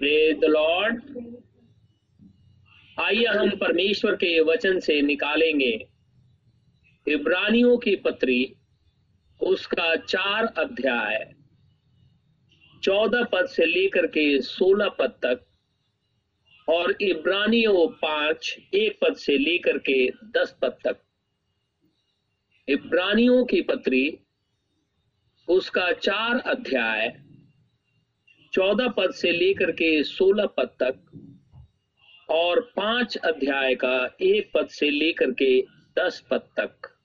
The Lord, आइए हम परमेश्वर के वचन से निकालेंगे। इब्रानियों की पत्री, उसका चार अध्याय, चौदह पद से लेकर के सोलह पद तक, और इब्रानियों पाँच, एक पद से लेकर के दस पद तक। इब्रानियों की पत्री, उसका चार अध्याय चौदह पद से लेकर के सोलह पद तक, और पाँच अध्याय का एक पद से लेकर के दस पद तक।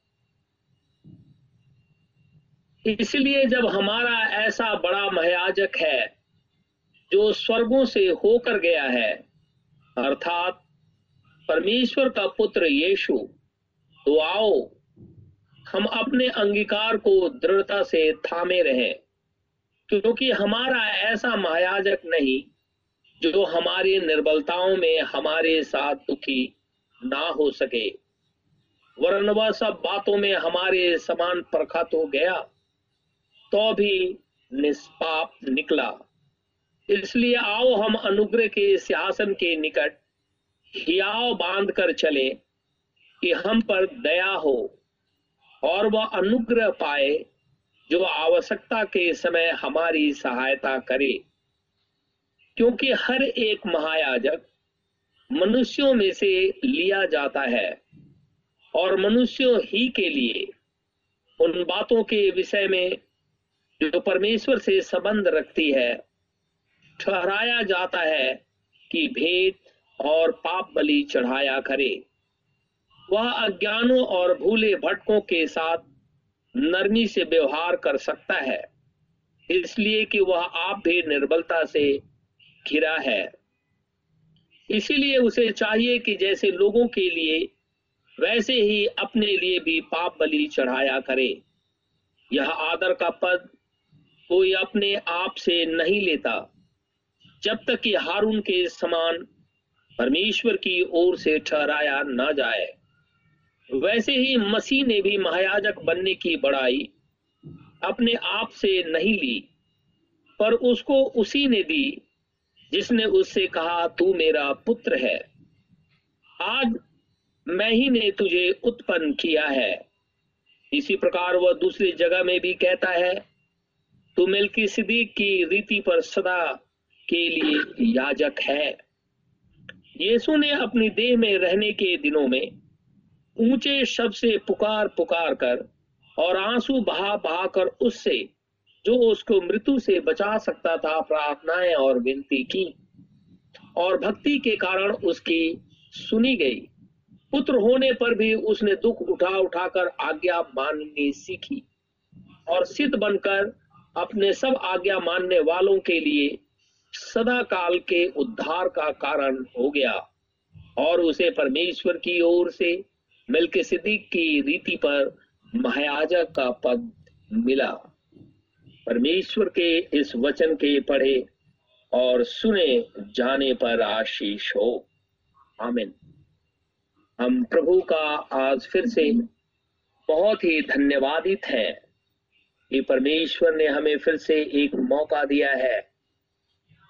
इसलिए जब हमारा ऐसा बड़ा महायाजक है, जो स्वर्गों से होकर गया है, अर्थात परमेश्वर का पुत्र यीशु तो आओ, हम अपने अंगीकार को दृढ़ता से थामे रहें। क्योंकि हमारा ऐसा महायाजक नहीं जो हमारी निर्बलताओं में हमारे साथ दुखी ना हो सके। वरन वह सब बातों में हमारे समान प्रखत हो गया तो भी निष्पाप निकला। इसलिए आओ हम अनुग्रह के सिंहासन के निकट हियाव बाँध कर चले कि हम पर दया हो और वह अनुग्रह पाए जो आवश्यकता के समय हमारी सहायता करे। क्योंकि हर एक महायाजक मनुष्यों में से लिया जाता है और मनुष्यों ही के लिए उन बातों के विषय में जो परमेश्वर से संबंध रखती है, ठहराया जाता है कि भेद और पाप बलि चढ़ाया करे। वह अज्ञानों और भूले भटकों के साथ नरमी से व्यवहार कर सकता है, इसलिए कि वह आप भी निर्बलता से घिरा है। इसीलिए उसे चाहिए कि जैसे लोगों के लिए, वैसे ही अपने लिए भी पाप बलि चढ़ाया करे। यह आदर का पद कोई अपने आप से नहीं लेता, जब तक कि हारून के समान परमेश्वर की ओर से ठहराया न जाए। वैसे ही मसीह ने भी महायाजक बनने की बड़ाई अपने आप से नहीं ली, पर उसको उसी ने दी, जिसने उससे कहा, तू मेरा पुत्र है। आज मैं ही ने तुझे उत्पन्न किया है। इसी प्रकार वह दूसरी जगह में भी कहता है, तू मिल्की सिद्दीक की रीति पर सदा के लिए याजक है। यीशु ने अपनी देह में रहने के दिनों में ऊँचे शब्द से पुकार पुकार कर और आँसू बहा बहा कर उससे, जो उसको मृत्यु से बचा सकता था, प्रार्थनाएँ और विनती की। और भक्ति के कारण उसकी सुनी गई। पुत्र होने पर भी उसने दुख उठा उठाकर आज्ञा माननी सीखी और सिद्ध बनकर अपने सब आज्ञा मानने वालों के लिए सदा काल के उद्धार का कारण हो गया और उसे परमेश्वर की ओर से मिलके सिद्दीक की रीति पर महायाजक का पद मिला। परमेश्वर के इस वचन के पढ़े और सुने जाने पर आशीष हो। आमिन। हम प्रभु का आज फिर से बहुत ही धन्यवादित हैं कि परमेश्वर ने हमें फिर से एक मौका दिया है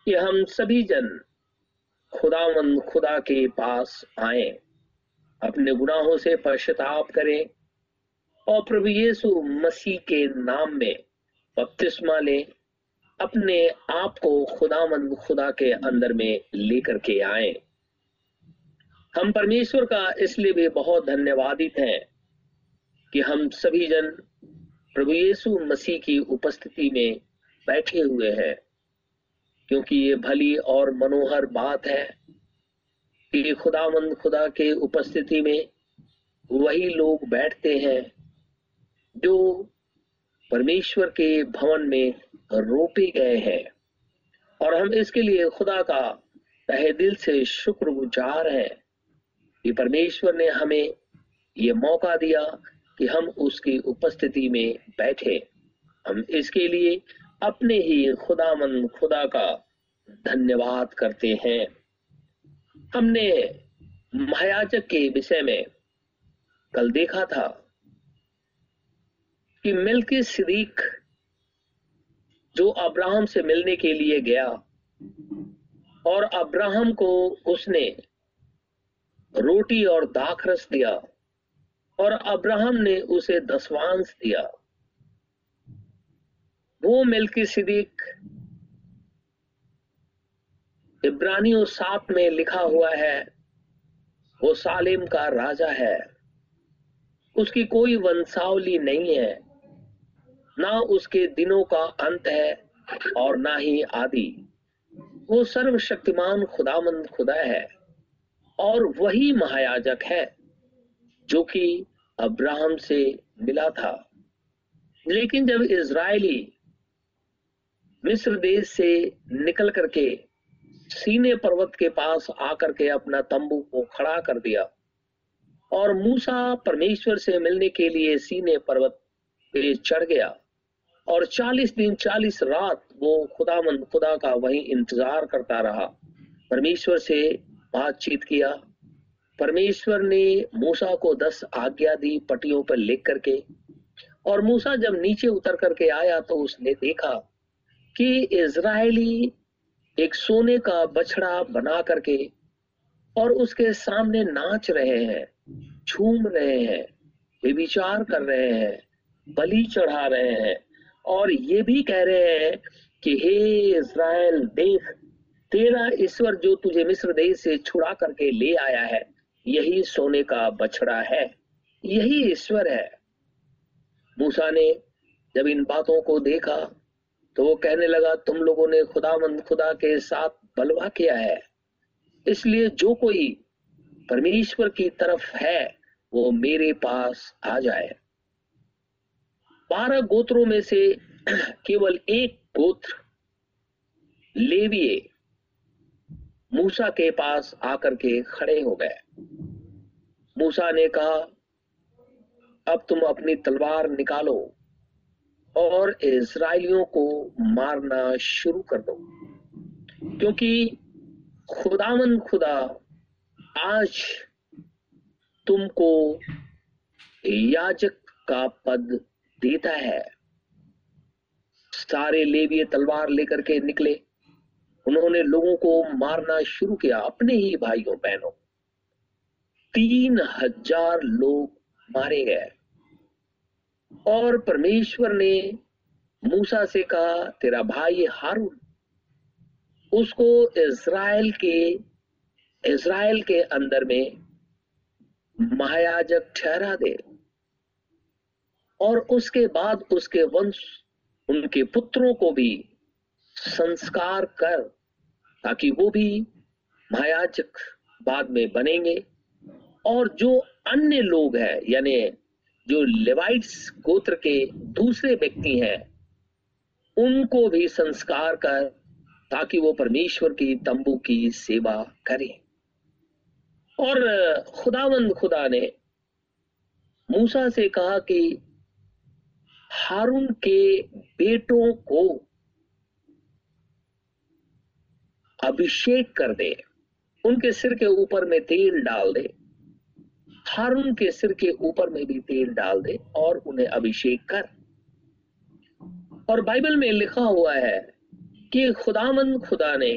कि हम सभी जन खुदावंद खुदा के पास आए। अपने गुनाहों से पश्चाताप करें और प्रभु यीशु मसीह के नाम में बपतिस्मा लें, अपने आप को खुदामंद खुदा के अंदर में लेकर के आए। हम परमेश्वर का इसलिए भी बहुत धन्यवादित हैं कि हम सभी जन प्रभु यीशु मसीह की उपस्थिति में बैठे हुए हैं, क्योंकि ये भली और मनोहर बात है। कि खुदामंद खुदा के उपस्थिति में वही लोग बैठते हैं जो परमेश्वर के भवन में रोपे गए हैं। और हम इसके लिए खुदा का तहे दिल से शुक्रगुजार हैं कि परमेश्वर ने हमें ये मौका दिया कि हम उसकी उपस्थिति में बैठे। हम इसके लिए अपने ही खुदामंद खुदा का धन्यवाद करते हैं। हमने महायाजक के विषय में कल देखा था कि मिल्की सिद्दीक जो अब्राहम से मिलने के लिए गया और अब्राहम को उसने रोटी और दाखरस दिया और अब्राहम ने उसे दसवांश दिया। वो मिल्की सिद्दीक इब्रानियों सात में लिखा हुआ है, वो सालिम का राजा है। उसकी कोई वंशावली नहीं है, ना उसके दिनों का अंत है और ना ही आदि। वो सर्वशक्तिमान, खुदामंद, खुदा है और वही महायाजक है, जो कि अब्राहम से मिला था। लेकिन जब इज़राइली मिस्र देश से निकल करके सीने पर्वत के पास आकर के अपना तंबू को खड़ा कर दिया और मूसा परमेश्वर से मिलने के लिए सीने पर्वत पे चढ़ गया और 40 दिन 40 रात वो खुदामंद खुदा का वही इंतज़ार करता रहा। परमेश्वर से बातचीत किया। परमेश्वर ने मूसा को दस आज्ञा दी पटियों पर लिख करके और मूसा जब नीचे उतर करके आया तो उसने देखा कि इज़राइली एक सोने का बछड़ा बना करके और उसके सामने नाच रहे हैं, झूम रहे हैं विचार कर रहे हैं, बलि चढ़ा रहे हैं। और ये भी कह रहे हैं कि, हे इज़राइल, देख, तेरा ईश्वर जो तुझे मिस्र देश से छुड़ा करके ले आया है, यही सोने का बछड़ा है, यही ईश्वर है। मूसा ने जब इन बातों को देखा तो वो कहने लगा, तुम लोगों ने खुदामंद, खुदा के साथ बलवा किया है। इसलिए जो कोई परमेश्वर की तरफ़ है, वो मेरे पास आ जाए। बारह गोत्रों में से केवल एक गोत्र, लेविये, मूसा के पास आकर के खड़े हो गए। मूसा ने कहा, अब तुम अपनी तलवार निकालो और इसराइलियों को मारना शुरू कर दो। क्योंकि खुदावन खुदा, आज तुमको याजक का पद देता है। सारे लेविय तलवार लेकर के निकले। उन्होंने लोगों को मारना शुरू किया, अपने ही भाइयों, बहनों। तीन हज़ार लोग मारे गए। और परमेश्वर ने मूसा से कहा, तेरा भाई हारून, उसको इज़राइल के इज़राइल के अंदर में महायाजक ठहरा दे। और उसके बाद उसके वंश, उनके पुत्रों को भी संस्कार कर, ताकि वो भी महायाजक बाद में बनेंगे। और जो अन्य लोग हैं, यानी जो लेवाइट्स गोत्र के दूसरे व्यक्ति हैं, उनको भी संस्कार कर, ताकि वो परमेश्वर की तंबू की सेवा करें। और, खुदावंद खुदा ने मूसा से कहा कि हारून के बेटों को अभिषेक कर दे, उनके सिर के ऊपर में तेल डाल दे। हारून के सिर के ऊपर में भी तेल डाल दे और उन्हें अभिषेक कर। और बाइबल में लिखा हुआ है कि खुदामंद खुदा ने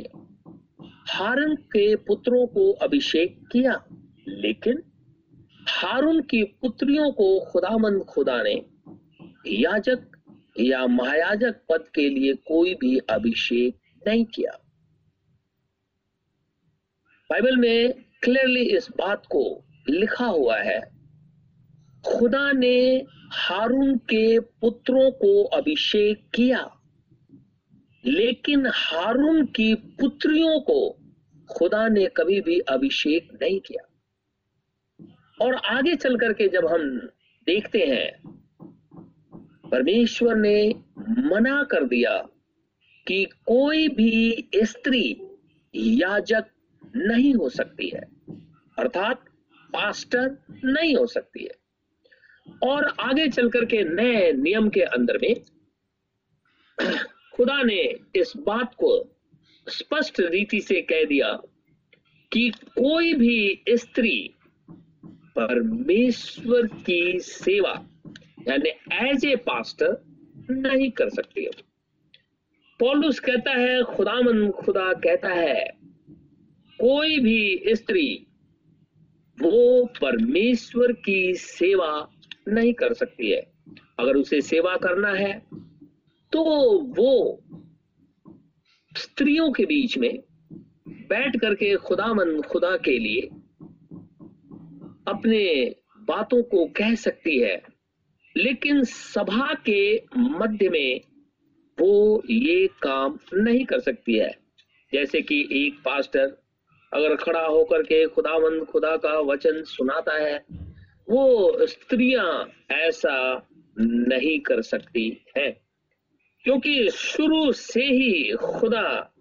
हारून के पुत्रों को अभिषेक किया, लेकिन हारून की पुत्रियों को खुदामंद खुदा ने याजक या महायाजक पद के लिए कोई भी अभिषेक नहीं किया। बाइबल में क्लियरली इस बात को लिखा हुआ है। खुदा ने हारून के पुत्रों को अभिषेक किया, लेकिन हारून की पुत्रियों को खुदा ने कभी भी अभिषेक नहीं किया। और आगे चल करके जब हम देखते हैं, परमेश्वर ने मना कर दिया कि कोई भी स्त्री याजक नहीं हो सकती है। अर्थात पास्टर नहीं हो सकती है। और आगे चलकर के नए नियम के अंदर में खुदा ने इस बात को स्पष्ट रीति से कह दिया कि कोई भी स्त्री परमेश्वर की सेवा, यानी एज ए पास्टर नहीं कर सकती है। पॉलुस कहता है खुदामन खुदा कहता है, कोई भी स्त्री वो परमेश्वर की सेवा नहीं कर सकती है। अगर उसे सेवा करना है तो वो स्त्रियों के बीच में बैठ करके खुदामंद खुदा के लिए अपने बातों को कह सकती है, लेकिन सभा के मध्य में वो ये काम नहीं कर सकती है। जैसे कि एक पास्टर अगर खड़ा होकर के खुदावंद खुदा का वचन सुनाता है, वो स्त्रियाँ ऐसा नहीं कर सकती है। क्योंकि शुरू से ही खुदा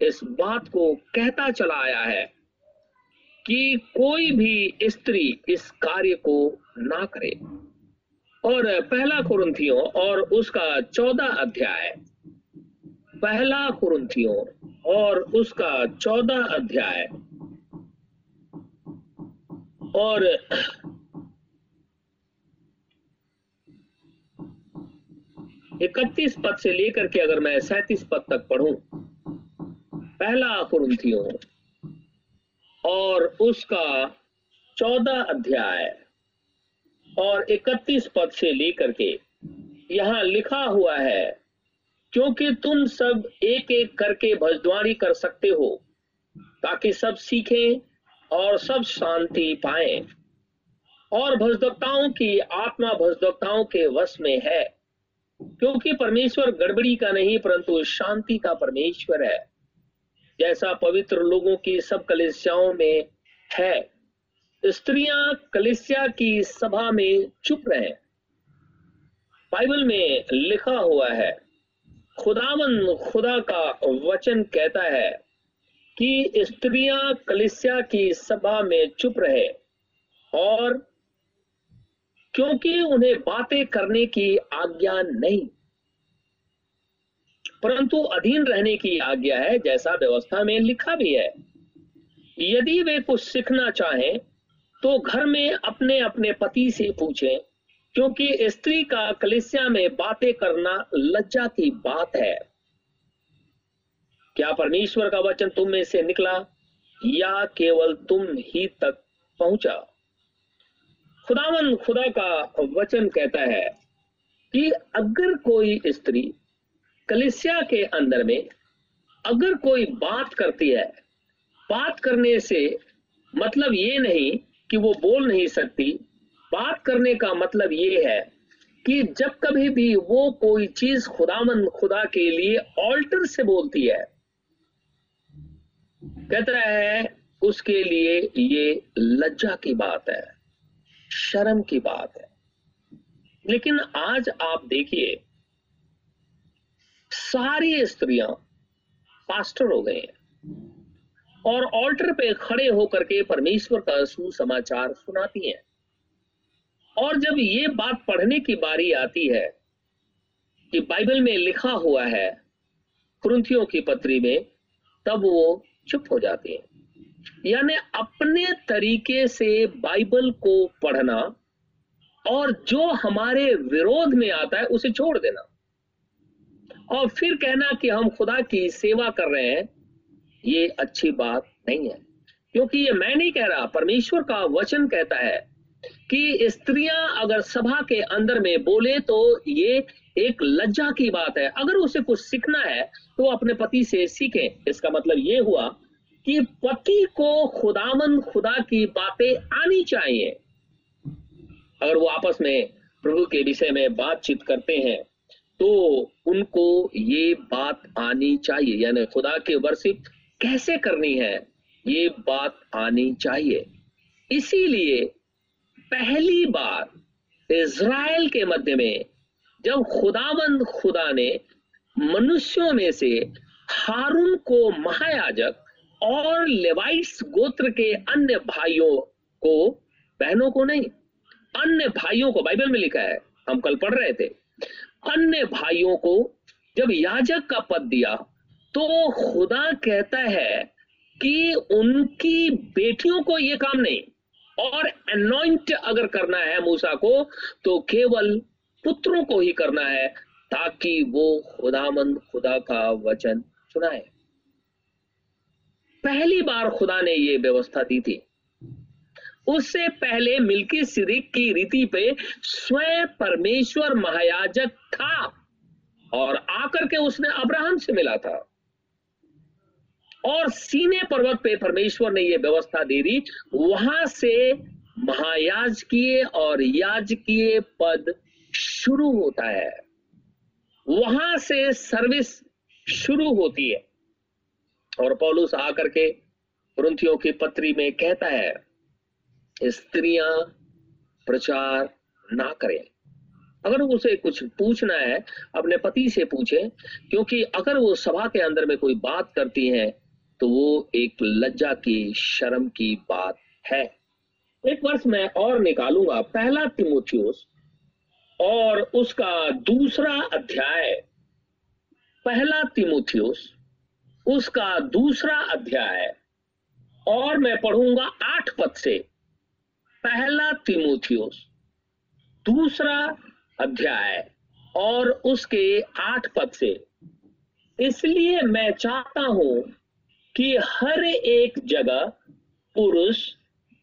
इस बात को कहता चला आया है कि कोई भी स्त्री इस कार्य को ना करे। और पहला कुरुंथियों और उसका चौदह अध्याय पहला कुरुंथियों और उसका चौदह अध्याय। और इकतीस पद से लेकर के अगर मैं सैतीस पद तक पढ़ूं, पहला कुरुंथियों और उसका चौदह अध्याय और इकतीस पद से लेकर के यहाँ लिखा हुआ है क्योंकि तुम सब एक एक करके भजद्वारी कर सकते हो, ताकि सब सीखें और सब शांति पाए। और भजदक्ताओं की आत्मा भजदक्ताओं के वश में है, क्योंकि परमेश्वर गड़बड़ी का नहीं, परंतु शांति का परमेश्वर है। जैसा पवित्र लोगों की सब कलिसियाओं में है, स्त्रियाँ कलिसिया की सभा में चुप रहे। बाइबल में लिखा हुआ है खुदावन खुदा का वचन कहता है कि स्त्रियाँ कलिसिया की सभा में चुप रहे और क्योंकि उन्हें बातें करने की आज्ञा नहीं, परंतु अधीन रहने की आज्ञा है, जैसा व्यवस्था में लिखा भी है। यदि वे कुछ सीखना चाहें तो घर में अपने अपने पति से पूछें क्योंकि स्त्री का कलिसिया में बातें करना लज्जा की बात है। क्या परमेश्वर का वचन तुम में से निकला या केवल तुम ही तक पहुँचा? खुदावन खुदा का वचन कहता है कि अगर कोई स्त्री कलिसिया के अंदर में अगर कोई बात करती है, बात करने से मतलब ये नहीं कि वो बोल नहीं सकती बात करने का मतलब ये है कि जब कभी भी वो कोई चीज़ खुदामंद खुदा के लिए ऑल्टर से बोलती है, कहता है, उसके लिए ये लज्जा की बात है, शर्म की बात है। लेकिन आज आप देखिए, सारी स्त्रियाँ पास्टर हो गए हैं और ऑल्टर पे खड़े होकर के परमेश्वर का सुसमाचार सुनाती हैं। और जब ये बात पढ़ने की बारी आती है कि बाइबल में लिखा हुआ है, कुरुंथियों की पत्री में, तब वो चुप हो जाते हैं। यानी अपने तरीके से बाइबल को पढ़ना और जो हमारे विरोध में आता है, उसे छोड़ देना। और फिर कहना कि हम खुदा की सेवा कर रहे हैं, ये अच्छी बात नहीं है। क्योंकि ये मैं नहीं कह रहा, परमेश्वर का वचन कहता है कि स्त्रियाँ अगर सभा के अंदर में बोले तो ये एक लज्जा की बात है। अगर उसे कुछ सीखना है तो अपने पति से सीखे। इसका मतलब ये हुआ कि पति को खुदामंद, खुदा की बातें आनी चाहिए। अगर वो आपस में प्रभु के विषय में बातचीत करते हैं तो उनको ये बात आनी चाहिए। यानी खुदा के वर्षिप कैसे करनी है, ये बात आनी चाहिए। इसीलिए पहली बार इज़राइल के मध्य में जब खुदाबंद खुदा ने मनुष्यों में से हारून को महायाजक और लेवाइट्स गोत्र के अन्य भाइयों को, बहनों को नहीं, अन्य भाइयों को, बाइबल में लिखा है, हम कल पढ़ रहे थे, अन्य भाइयों को जब याजक का पद दिया तो खुदा कहता है कि उनकी बेटियों को यह काम नहीं। और अनॉइंट अगर करना है मूसा को तो केवल पुत्रों को ही करना है, ताकि वो खुदामंद खुदा का वचन सुनाए। पहली बार खुदा ने ये व्यवस्था दी थी। उससे पहले मिल्की सिरिक की रीति पे स्वयं परमेश्वर महायाजक था, और आकर के उसने अब्राहम से मिला था। और सीने पर्वत पे परमेश्वर ने यह व्यवस्था दे दी, वहाँ से महायाजकीय और याजकीय पद शुरू होता है। वहाँ से सर्विस शुरू होती है। और पौलुस आकर के कुरुंथियों की पत्री में कहता है, स्त्रियाँ प्रचार ना करें। अगर उसे कुछ पूछना है, अपने पति से पूछे, क्योंकि अगर वो सभा के अंदर में कोई बात करती है तो वो एक लज्जा की, शर्म की बात है। एक वर्ष मैं और निकालूँगा, पहला तिमोथियोस और उसका दूसरा अध्याय। पहला तिमोथियोस, उसका दूसरा अध्याय। और मैं पढ़ूँगा आठ पद से। पहला तिमोथियोस, दूसरा अध्याय और उसके आठ पद से। इसलिए मैं चाहता हूँ कि हर एक जगह पुरुष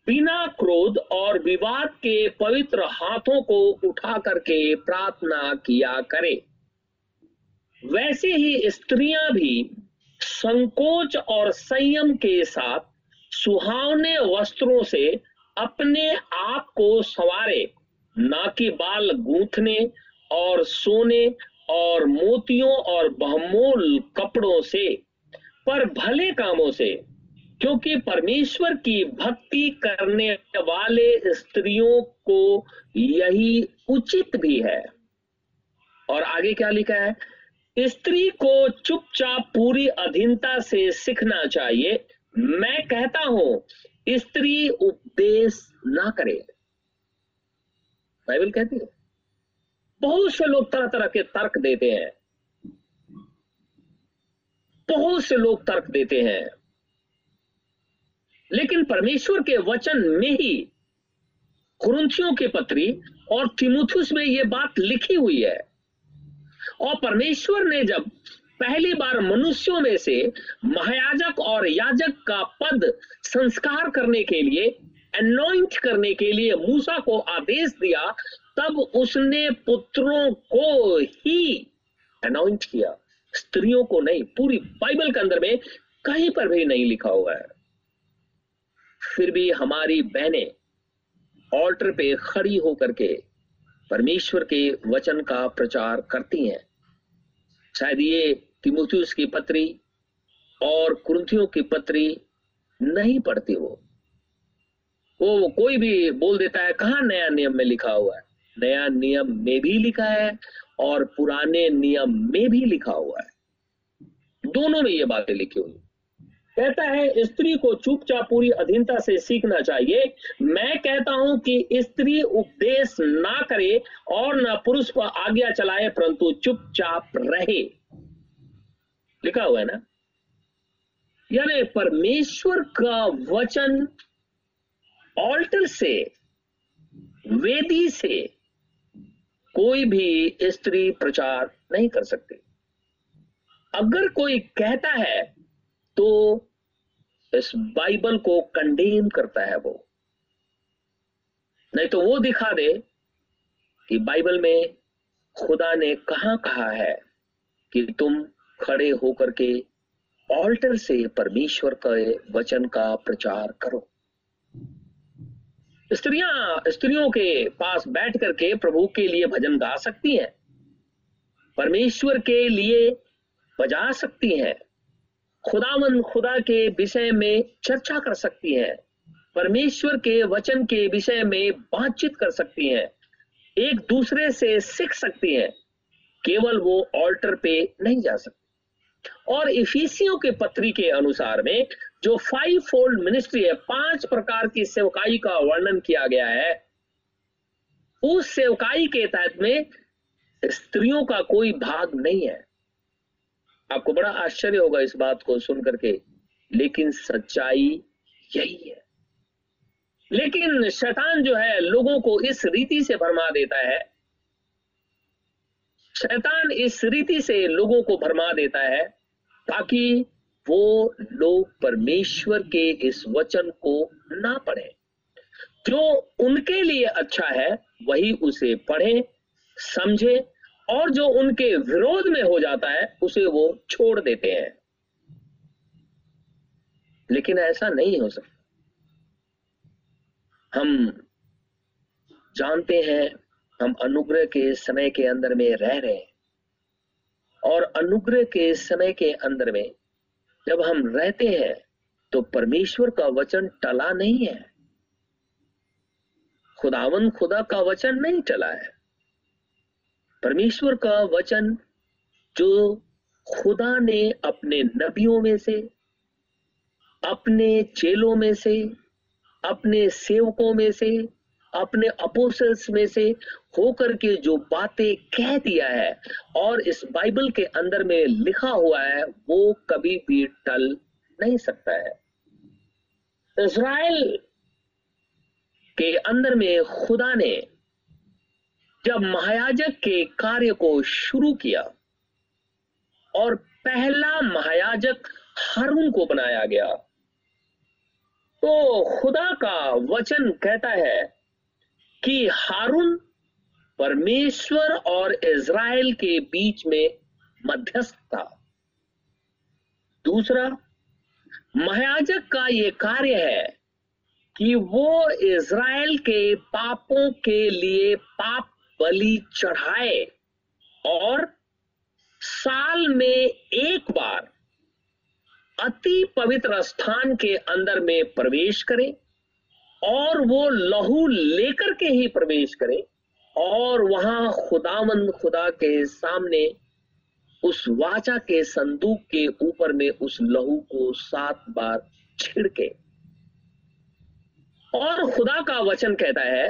बिना क्रोध और विवाद के पवित्र हाथों को उठा करके प्रार्थना किया करे। वैसे ही स्त्रियाँ भी संकोच और संयम के साथ सुहावने वस्त्रों से अपने आप को सवारे, ना कि बाल गूंथने और सोने और मोतियों और बहुमूल कपड़ों से। पर भले कामों से, क्योंकि परमेश्वर की भक्ति करने वाले स्त्रियों को यही उचित भी है। और आगे क्या लिखा है? स्त्री को चुपचाप पूरी अधीनता से सीखना चाहिए। मैं कहता हूँ, स्त्री उपदेश ना करे। बाइबल कहती है, बहुत से लोग तरह तरह के तर्क देते हैं। बहुत से लोग तर्क देते हैं। लेकिन परमेश्वर के वचन में ही कुरुंथियों के पत्री और तिमुथुस में यह बात लिखी हुई है। और परमेश्वर ने जब पहली बार मनुष्यों में से महायाजक और याजक का पद संस्कार करने के लिए अनोइंट करने के लिए मूसा को आदेश दिया, तब उसने पुत्रों को ही अनोइंट किया। स्त्रियों को नहीं, पूरी बाइबल के अंदर में कहीं पर भी नहीं लिखा हुआ है। फिर भी हमारी बहनें ऑल्टर पे खड़ी होकर के परमेश्वर के वचन का प्रचार करती हैं। शायद ये तिमुथियुस की पत्री और कुरुथियों की पत्री नहीं पढ़ती वो। वो कोई भी बोल देता है, कहा नया नियम में लिखा हुआ है? नया नियम में भी लिखा है और पुराने नियम में भी लिखा हुआ है। दोनों में ये बातें लिखी हुई कहता है, स्त्री को चुपचाप पूरी अधीनता से सीखना चाहिए। मैं कहता हूँ कि स्त्री उपदेश ना करे और ना पुरुष पर आज्ञा चलाए, परंतु चुपचाप रहे। लिखा हुआ है ना? यानी परमेश्वर का वचन ऑल्टर से, वेदी से कोई भी स्त्री प्रचार नहीं कर सकती। अगर कोई कहता है तो इस बाइबल को कंडेम करता है वो। नहीं तो वो दिखा दे कि बाइबल में खुदा ने कहा कहा है कि तुम खड़े होकर के ऑल्टर से परमेश्वर के वचन का प्रचार करो। स्त्रियाँ, स्त्रियों के पास बैठ करके प्रभु के लिए भजन गा सकती हैं। परमेश्वर के लिए बजा सकती हैं। खुदावन खुदा के विषय में चर्चा कर सकती हैं। परमेश्वर के वचन के विषय में बातचीत कर सकती हैं। एक दूसरे से सीख सकती हैं। केवल वो ऑल्टर पे नहीं जा सकती। और इफिसियों के पत्री के अनुसार में जो फाइव फोल्ड मिनिस्ट्री है, पाँच प्रकार की सेवकाई का वर्णन किया गया है। उस सेवकाई के तहत में स्त्रियों का कोई भाग नहीं है। आपको बड़ा आश्चर्य होगा इस बात को सुन करके, लेकिन सच्चाई यही है। लेकिन शैतान जो है, लोगों को इस रीति से भरमा देता है। शैतान इस रीति से लोगों को भरमा देता है ताकि वो लोग परमेश्वर के इस वचन को ना पढ़े। जो उनके लिए अच्छा है, वही उसे पढ़े, समझे, और जो उनके विरोध में हो जाता है, उसे वो छोड़ देते हैं। लेकिन ऐसा नहीं हो सकता। हम जानते हैं, हम अनुग्रह के समय के अंदर में रह रहे हैं, और अनुग्रह के समय के अंदर में जब हम रहते हैं तो परमेश्वर का वचन टला नहीं है। खुदावन खुदा का वचन नहीं टला है। परमेश्वर का वचन जो खुदा ने अपने नबियों में से, अपने चेलों में से, अपने सेवकों में से अपने अपोसल्स में से होकर के जो बातें कह दिया है और इस बाइबल के अंदर में लिखा हुआ है, वो कभी भी टल नहीं सकता है। इज़राइल के अंदर में खुदा ने जब महायाजक के कार्य को शुरू किया और पहला महायाजक हारून को बनाया गया तो खुदा का वचन कहता है कि हारून परमेश्वर और इज़राइल के बीच में मध्यस्थ था। दूसरा, महायाजक का यह कार्य है कि वो इज़राइल के पापों के लिए पाप बलि चढ़ाए और साल में एक बार अति पवित्र स्थान के अंदर में प्रवेश करे। और वो लहू लेकर के ही प्रवेश करे और वहाँ खुदावंद खुदा के सामने उस वाचा के संदूक के ऊपर में उस लहू को सात बार छिड़के। और खुदा का वचन कहता है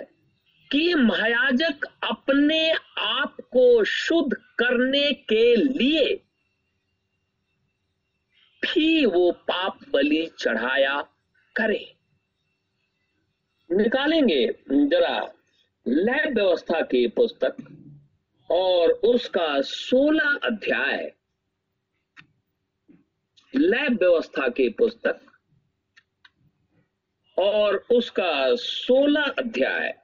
कि महायाजक अपने आप को शुद्ध करने के लिए भी वो पाप बलि चढ़ाया करे। निकालेंगे। जरा लैब व्यवस्था की पुस्तक और उसका सोलह अध्याय। लैब व्यवस्था की पुस्तक और उसका सोलह अध्याय।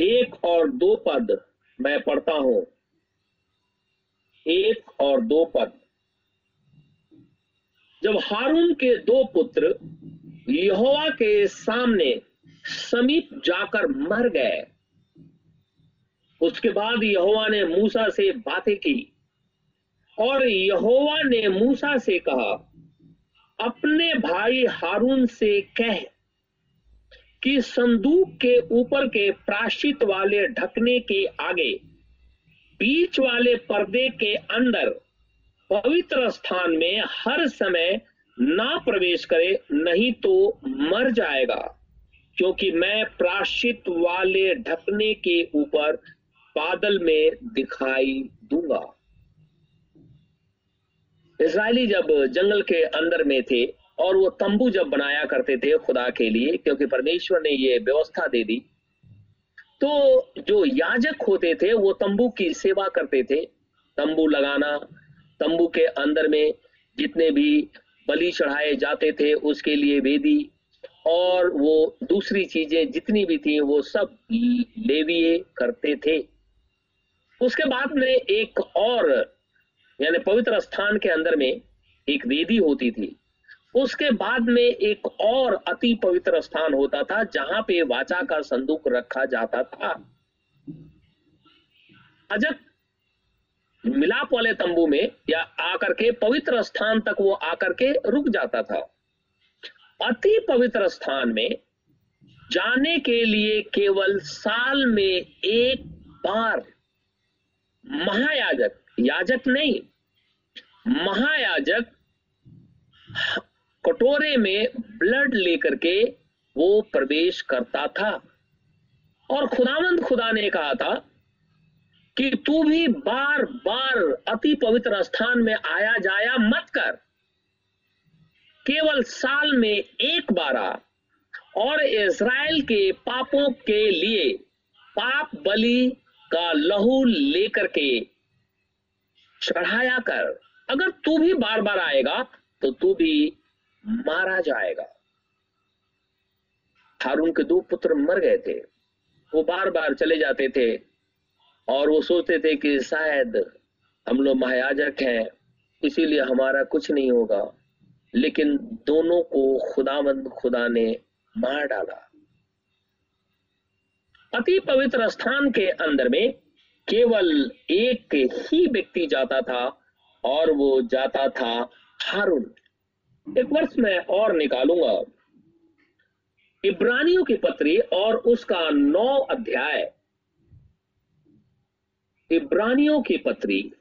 एक और दो पद मैं पढ़ता हूँ। एक और दो पद। जब हारून के दो पुत्र यहोवा के सामने समीप जाकर मर गए, उसके बाद यहोवा ने मूसा से बातें की और यहोवा ने मूसा से कहा, अपने भाई हारून से कह कि संदूक के ऊपर के प्राशित वाले ढकने के आगे, बीच वाले पर्दे के अंदर पवित्र स्थान में हर समय ना प्रवेश करे, नहीं तो मर जाएगा। क्योंकि मैं प्राशित वाले ढकने के ऊपर बादल में दिखाई दूँगा। इसराइली जब जंगल के अंदर में थे और वो तंबू जब बनाया करते थे खुदा के लिए, क्योंकि परमेश्वर ने ये व्यवस्था दे दी तो जो याजक होते थे, वो तंबू की सेवा करते थे। तंबू लगाना तंबू के अंदर में जितने भी बलि चढ़ाए जाते थे, उसके लिए वेदी और वो दूसरी चीज़ें जितनी भी थी, वो सब लेविए करते थे। उसके बाद में एक और, यानी पवित्र स्थान के अंदर में एक वेदी होती थी। उसके बाद में एक और अति पवित्र स्थान होता था, जहाँ पे वाचा का संदूक रखा जाता था। अजक मिलाप वाले तंबू में या आकर के पवित्र स्थान तक वो आकर के रुक जाता था। अति पवित्र स्थान में जाने के लिए केवल साल में एक बार महायाजक, याजक नहीं, महायाजक कटोरे में ब्लड लेकर के वो प्रवेश करता था। और खुदावंद खुदा ने कहा था कि तू भी बार बार अति पवित्र स्थान में आया जाया मत कर। केवल साल में एक बार और इज़राइल के पापों के लिए पाप बलि का लहू लेकर के चढ़ाया कर। अगर तू भी बार बार आएगा तो तू भी मारा जाएगा। हारून के दो पुत्र मर गए थे। वो बार बार चले जाते थे। और वो सोचते थे कि शायद हम लोग महायाजक हैं, इसीलिए हमारा कुछ नहीं होगा। लेकिन दोनों को खुदावंद खुदा ने मार डाला। अति पवित्र स्थान के अंदर में केवल एक ही व्यक्ति जाता था, और वो जाता था हारून। एक वर्ष में और निकालूँगा। इब्रानियों की पत्री और उसका नौ अध्याय। इब्रानियों की पत्री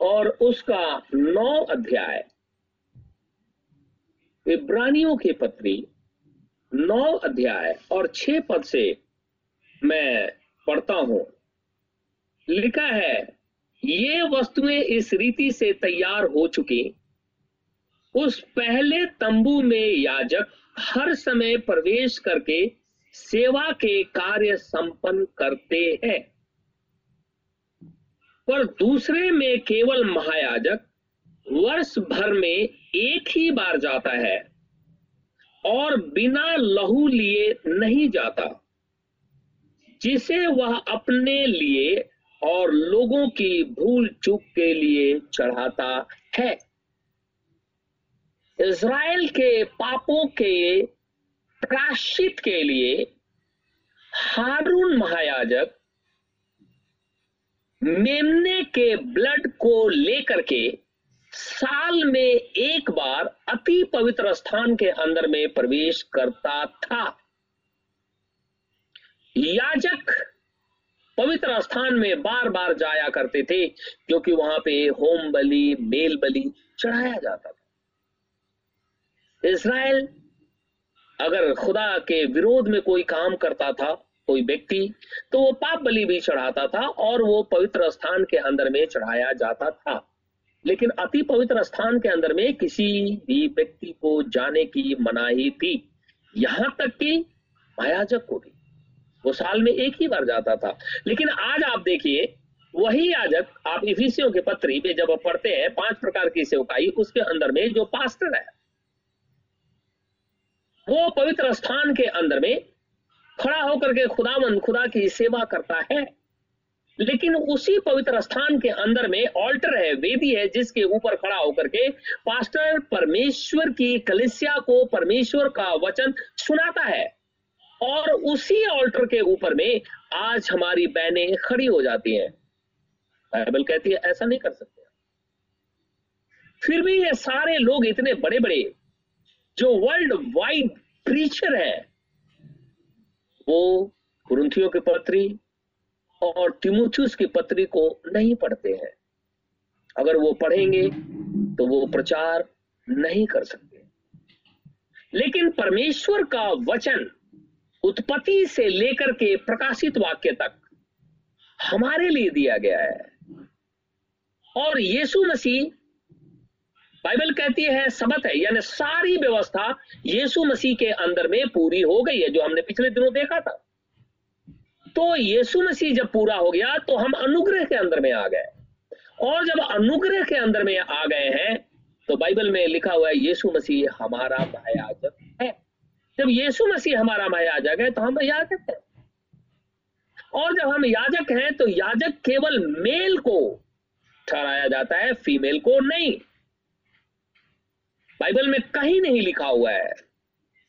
और उसका नौ अध्याय। इब्रानियों की पत्री, नौ अध्याय, और छह पद से मैं पढ़ता हूँ। लिखा है, ये वस्तुएँ इस रीति से तैयार हो चुकी। उस पहले तंबू में याजक हर समय प्रवेश करके सेवा के कार्य संपन्न करते हैं। पर दूसरे में केवल महायाजक वर्ष भर में एक ही बार जाता है और बिना लहू लिए नहीं जाता, जिसे वह अपने लिए और लोगों की भूल चूक के लिए चढ़ाता है। इज़राइल के पापों के प्राश्चित के लिए हारून महायाजक मेमने के ब्लड को लेकर के साल में एक बार अति पवित्र स्थान के अंदर में प्रवेश करता था। याजक पवित्र स्थान में बार बार जाया करते थे क्योंकि वहाँ पे होम बलि, मेल बलि चढ़ाया जाता था। इसराइल अगर खुदा के विरोध में कोई काम करता था, कोई व्यक्ति तो वो पाप बलि भी चढ़ाता था और वो पवित्र स्थान के अंदर में चढ़ाया जाता था। लेकिन अति पवित्र स्थान के अंदर में किसी भी व्यक्ति को जाने की मनाही थी। यहाँ तक कि महायाजक को भी। वो साल में एक ही बार जाता था। लेकिन आज आप देखिए, वही याजक आप इफिसियों के पत्री पे जब पढ़ते हैं, पाँच प्रकार की सेवकाई उसके अंदर में जो पास्टर है। वो पवित्र स्थान के अंदर में खड़ा होकर के खुदामंद खुदा की सेवा करता है। लेकिन उसी पवित्र स्थान के अंदर में ऑल्टर है, वेदी है, जिसके ऊपर खड़ा होकर के पास्टर परमेश्वर की कलिसिया को परमेश्वर का वचन सुनाता है। और उसी ऑल्टर के ऊपर में आज हमारी बहनें खड़ी हो जाती हैं। बाइबल कहती है, ऐसा नहीं कर सकते फिर भी ये सारे लोग इतने बड़े बड़े जो वर्ल्ड वाइड प्रीचर है, वो कुरुंथियों की पत्री और तिमुथियुस की पत्री को नहीं पढ़ते हैं। अगर वो पढ़ेंगे तो वो प्रचार नहीं कर सकते। लेकिन परमेश्वर का वचन उत्पत्ति से लेकर के प्रकाशित वाक्य तक हमारे लिए दिया गया है। और यीशु मसीह बाइबल कहती है सबत है, यानी सारी व्यवस्था यीशु मसीह के अंदर में पूरी हो गई है, जो हमने पिछले दिनों देखा था। तो यीशु मसीह जब पूरा हो गया तो हम अनुग्रह के अंदर में आ गए। और जब अनुग्रह के अंदर में आ गए हैं तो बाइबल में लिखा हुआ है, यीशु मसीह हमारा महायाजक है। जब यीशु मसीह हमारा महायाजक है तो हम याजक हैं। और जब हम याजक हैं तो याजक केवल मेल को ठहराया जाता है, फीमेल को नहीं। बाइबल में कहीं नहीं लिखा हुआ है।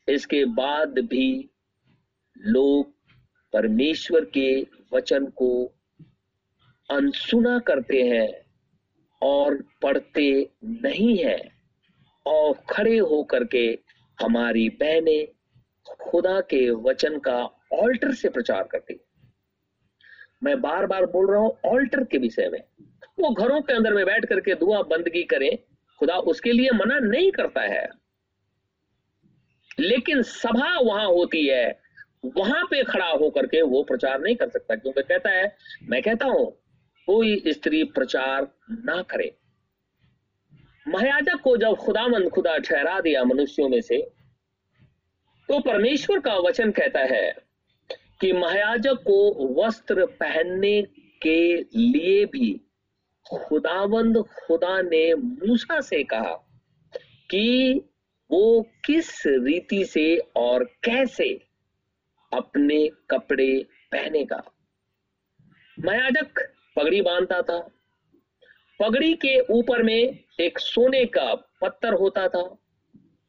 इसके बाद भी लोग परमेश्वर के वचन को अनसुना करते हैं और पढ़ते नहीं है और खड़े होकर के हमारी बहनें खुदा के वचन का ऑल्टर से प्रचार करती मैं बार बार बोल रहा हूँ ऑल्टर के विषय में। वो घरों के अंदर में बैठ करके दुआ बंदगी करें खुदा उसके लिए मना नहीं करता है। लेकिन सभा वहाँ होती है, वहाँ पे खड़ा होकर के वो प्रचार नहीं कर सकता, क्योंकि कहता है, मैं कहता हूँ, कोई स्त्री प्रचार ना करे। महायाजक को जब खुदामंद खुदा ठहरा दिया मनुष्यों में से तो परमेश्वर का वचन कहता है कि महायाजक को वस्त्र पहनने के लिए भी खुदावंद खुदा ने मूसा से कहा कि वो किस रीति से और कैसे अपने कपड़े पहनेगा? मयाजक पगड़ी बांधता था। पगड़ी के ऊपर में एक सोने का पत्थर होता था।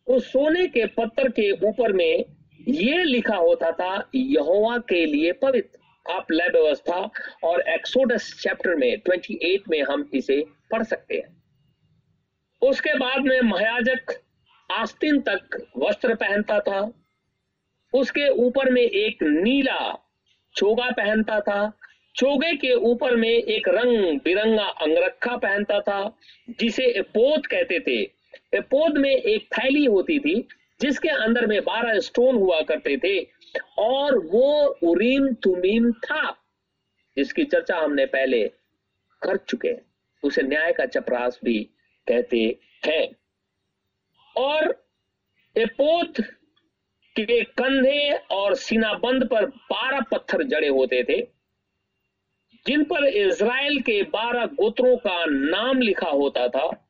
उस सोने के पत्थर के ऊपर में ये लिखा होता था, यहोवा के लिए पवित्र। आप लय व्यवस्था और एक्सोडस चैप्टर में 28 में हम इसे पढ़ सकते हैं। उसके बाद में महायाजक आस्तीन तक वस्त्र पहनता था। उसके ऊपर में एक नीला चोगा पहनता था। चोगे के ऊपर में एक रंग बिरंगा अंगरखा पहनता था, जिसे एपोद कहते थे। एपोद में एक थैली होती थी, जिसके अंदर में बारह स्टोन हुआ करते थे। और वो उरीम तुमीम था, जिसकी चर्चा हमने पहले कर चुके उसे न्याय का चपरास भी कहते हैं। और एपोत के कंधे और सीनाबंद पर बारह पत्थर जड़े होते थे, जिन पर इज़राइल के बारह गोत्रों का नाम लिखा होता था।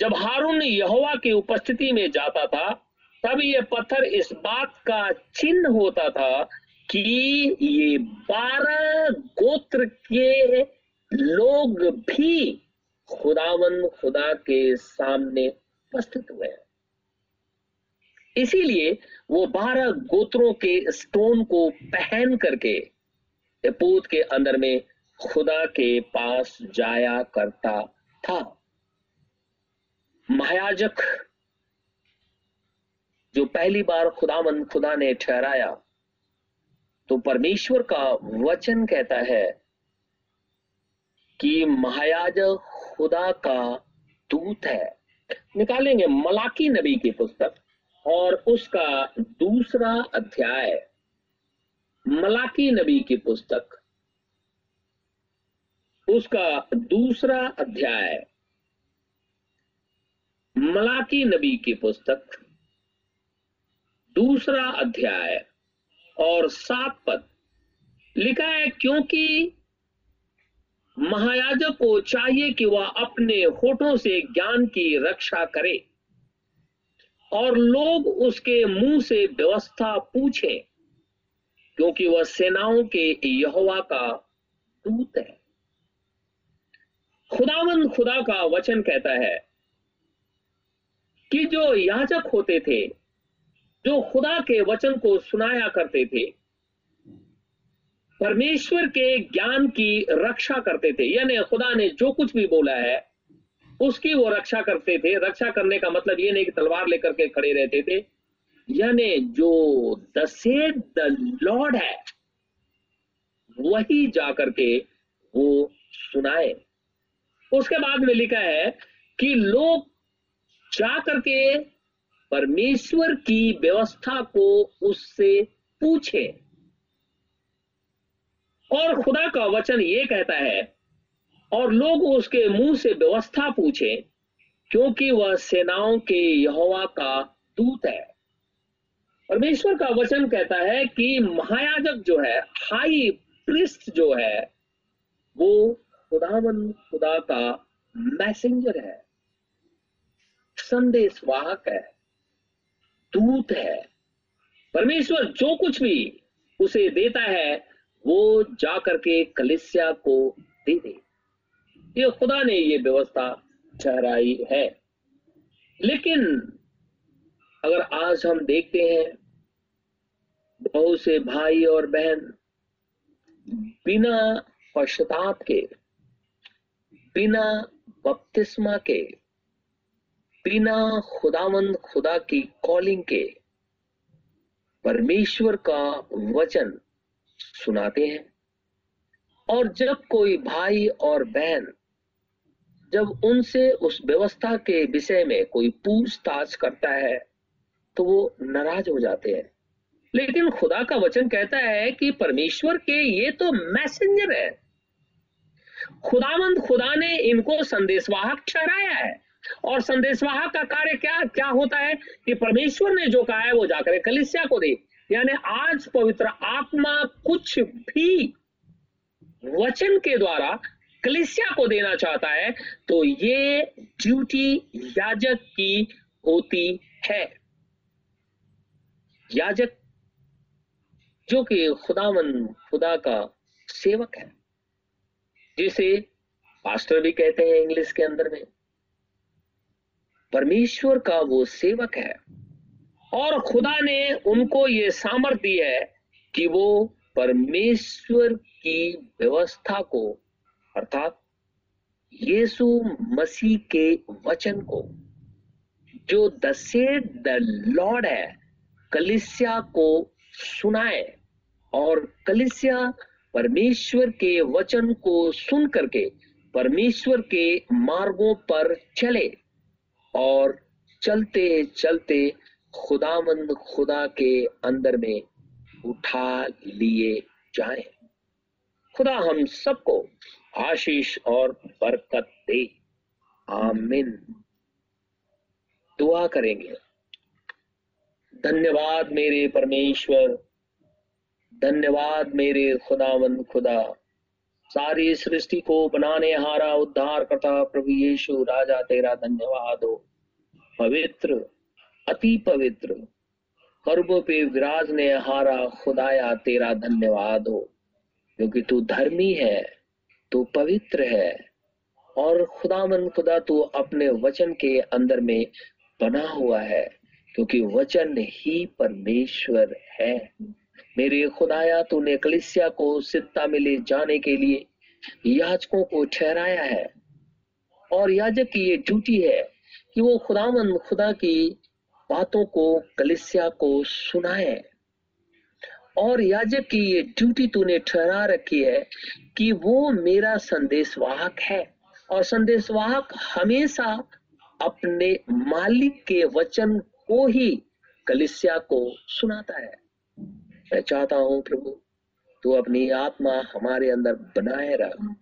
जब हारून यहोवा की उपस्थिति में जाता था तब ये पत्थर इस बात का चिन्ह होता था कि ये बारह गोत्र के लोग भी खुदावन, खुदा के सामने उपस्थित हुए इसीलिए वो बारह गोत्रों के स्टोन को पहन करके पूत के अंदर में खुदा के पास जाया करता था। महायाजक जो पहली बार खुदामंद खुदा ने ठहराया तो परमेश्वर का वचन कहता है कि महायाज खुदा का दूत है। निकालेंगे मलाकी नबी की पुस्तक और उसका दूसरा अध्याय। मलाकी नबी की पुस्तक, उसका दूसरा अध्याय। मलाकी नबी की पुस्तक दूसरा अध्याय और सात पद। लिखा है, क्योंकि महायाजक को चाहिए कि वह अपने होठों से ज्ञान की रक्षा करे और लोग उसके मुँह से व्यवस्था पूछे, क्योंकि वह सेनाओं के यहोवा का दूत है। खुदावन खुदा का वचन कहता है कि जो याजक होते थे जो खुदा के वचन को सुनाया करते थे, परमेश्वर के ज्ञान की रक्षा करते थे। यानी खुदा ने जो कुछ भी बोला है, उसकी वो रक्षा करते थे। रक्षा करने का मतलब ये नहीं कि तलवार लेकर के खड़े रहते थे। यानी जो दसे द लॉर्ड है, वही जाकर के वो सुनाए। उसके बाद में लिखा है कि लोग जा करके परमेश्वर की व्यवस्था को उससे पूछे। और खुदा का वचन ये कहता है, और लोग उसके मुँह से व्यवस्था पूछे, क्योंकि वह सेनाओं के यहोवा का दूत है। परमेश्वर का वचन कहता है कि महायाजक जो है, हाई प्रिस्ट जो है, वो खुदावन, खुदा का मैसेंजर है, संदेशवाहक है। दूत है। परमेश्वर जो कुछ भी उसे देता है, वो जा करके कलिसिया को दे दे। ये खुदा ने ये व्यवस्था ठहराई है। लेकिन अगर आज हम देखते हैं बहुत से भाई और बहन बिना पश्चाताप के, बिना बपतिस्मा के बिना खुदावंद खुदा की कॉलिंग के परमेश्वर का वचन सुनाते हैं। और जब कोई भाई और बहन जब उनसे उस व्यवस्था के विषय में कोई पूछताछ करता है तो वो नाराज़ हो जाते हैं। लेकिन खुदा का वचन कहता है कि परमेश्वर के ये तो मैसेंजर है। खुदावंद खुदा ने इनको संदेशवाहक ठहराया है। और संदेशवाहक का कार्य क्या क्या होता है कि परमेश्वर ने जो कहा है, वो जाकर कलिसिया को दे। यानी आज पवित्र आत्मा कुछ भी वचन के द्वारा कलिसिया को देना चाहता है तो ये ड्यूटी याजक की होती है। याजक जो कि खुदावन, खुदा का सेवक है, जिसे पास्टर भी कहते हैं इंग्लिश के अंदर में। परमेश्वर का वो सेवक है। और खुदा ने उनको ये सामर्थ्य दी है कि वो परमेश्वर की व्यवस्था को, अर्थात यीशु मसीह के वचन को, जो द द लॉर्ड है, कलिसिया को सुनाए और कलिसिया परमेश्वर के वचन को सुन करके परमेश्वर के मार्गों पर चले। और चलते चलते खुदामंद खुदा के अंदर में उठा लिए जाए। खुदा हम सबको आशीष और बरकत दे। आमिन। दुआ करेंगे। धन्यवाद मेरे परमेश्वर। धन्यवाद मेरे खुदावंद खुदा। सारी सृष्टि को बनाने हारा उद्धार करता प्रभु यीशु राजा, तेरा धन्यवाद हो। पवित्र, अति पवित्र कर्ब पे विराजने हारा खुदाया, तेरा धन्यवाद हो। क्योंकि तू धर्मी है, तू पवित्र है, और खुदा मन खुदा तू अपने वचन के अंदर में बना हुआ है, क्योंकि वचन ही परमेश्वर है। मेरे खुदाया, तूने कलिसिया को सिद्धा में ले जाने के लिए याजकों को ठहराया है। और याजक की ये ड्यूटी है कि वो खुदामन खुदा की बातों को, कलिसिया को सुनाए। और याजक की ये ड्यूटी तूने ठहरा रखी है कि वो मेरा संदेशवाहक है। और संदेशवाहक हमेशा अपने मालिक के वचन को ही कलिसिया को सुनाता है। मैं चाहता हूँ प्रभु, तू अपनी आत्मा हमारे अंदर बनाए रख,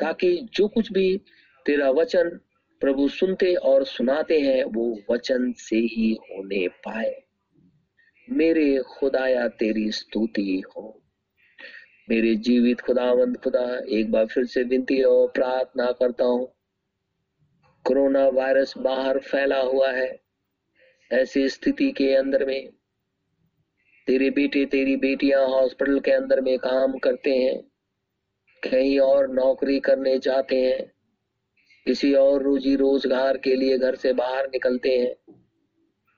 ताकि जो कुछ भी तेरा वचन प्रभु सुनते और सुनाते हैं, वो वचन से ही होने पाए। मेरे खुदाया, तेरी स्तुति हो। मेरे जीवित खुदावंद, खुदा, एक बार फिर से विनती और प्रार्थना करता हूँ। कोरोना वायरस बाहर फैला हुआ है। ऐसी स्थिति के अंदर में तेरे बेटे तेरी बेटियाँ हॉस्पिटल के अंदर में काम करते हैं, कहीं और नौकरी करने जाते हैं, किसी और रोजी रोज़गार के लिए घर से बाहर निकलते हैं।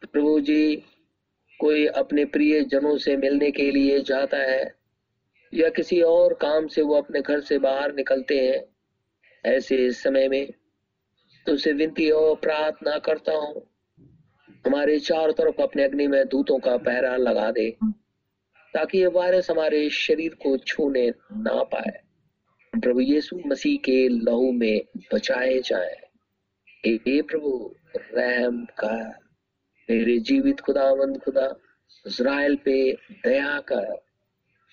प्रभु जी, कोई अपने प्रिय जनों से मिलने के लिए जाता है, या किसी और काम से वो अपने घर से बाहर निकलते हैं, ऐसे समय में तुझसे विनती और प्रार्थना करता हूँ हमारे चारों तरफ़ अपने अग्नि में दूतों का पहरा लगा दे, ताकि ये वायरस हमारे शरीर को छूने ना पाए। प्रभु यीशु मसीह के लहू में बचाए जाए। ए प्रभु, रहम कर। मेरे जीवित खुदावंद खुदा, इज़राइल पे दया कर।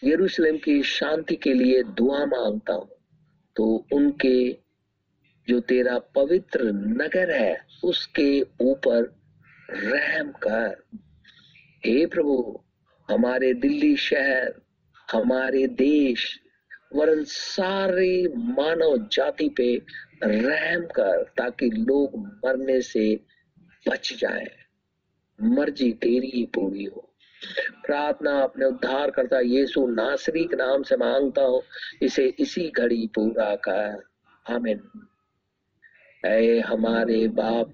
यरूशलेम की शांति के लिए दुआ माँगता हूँ। तो उनके जो तेरा पवित्र नगर है, उसके ऊपर रहम कर। हे प्रभु, हमारे दिल्ली शहर, हमारे देश, वरन सारे मानव जाति पे रहम कर, ताकि लोग मरने से बच जाए। मर्ज़ी तेरी ही पूरी हो। प्रार्थना अपने उद्धार करता यीशु नासरी के नाम से माँगता हूँ, इसे इसी घड़ी पूरा कर। आमीन। हमारे बाप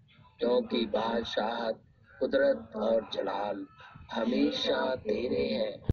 क्योंकि बादशाहत कुदरत और जलाल हमेशा तेरे हैं।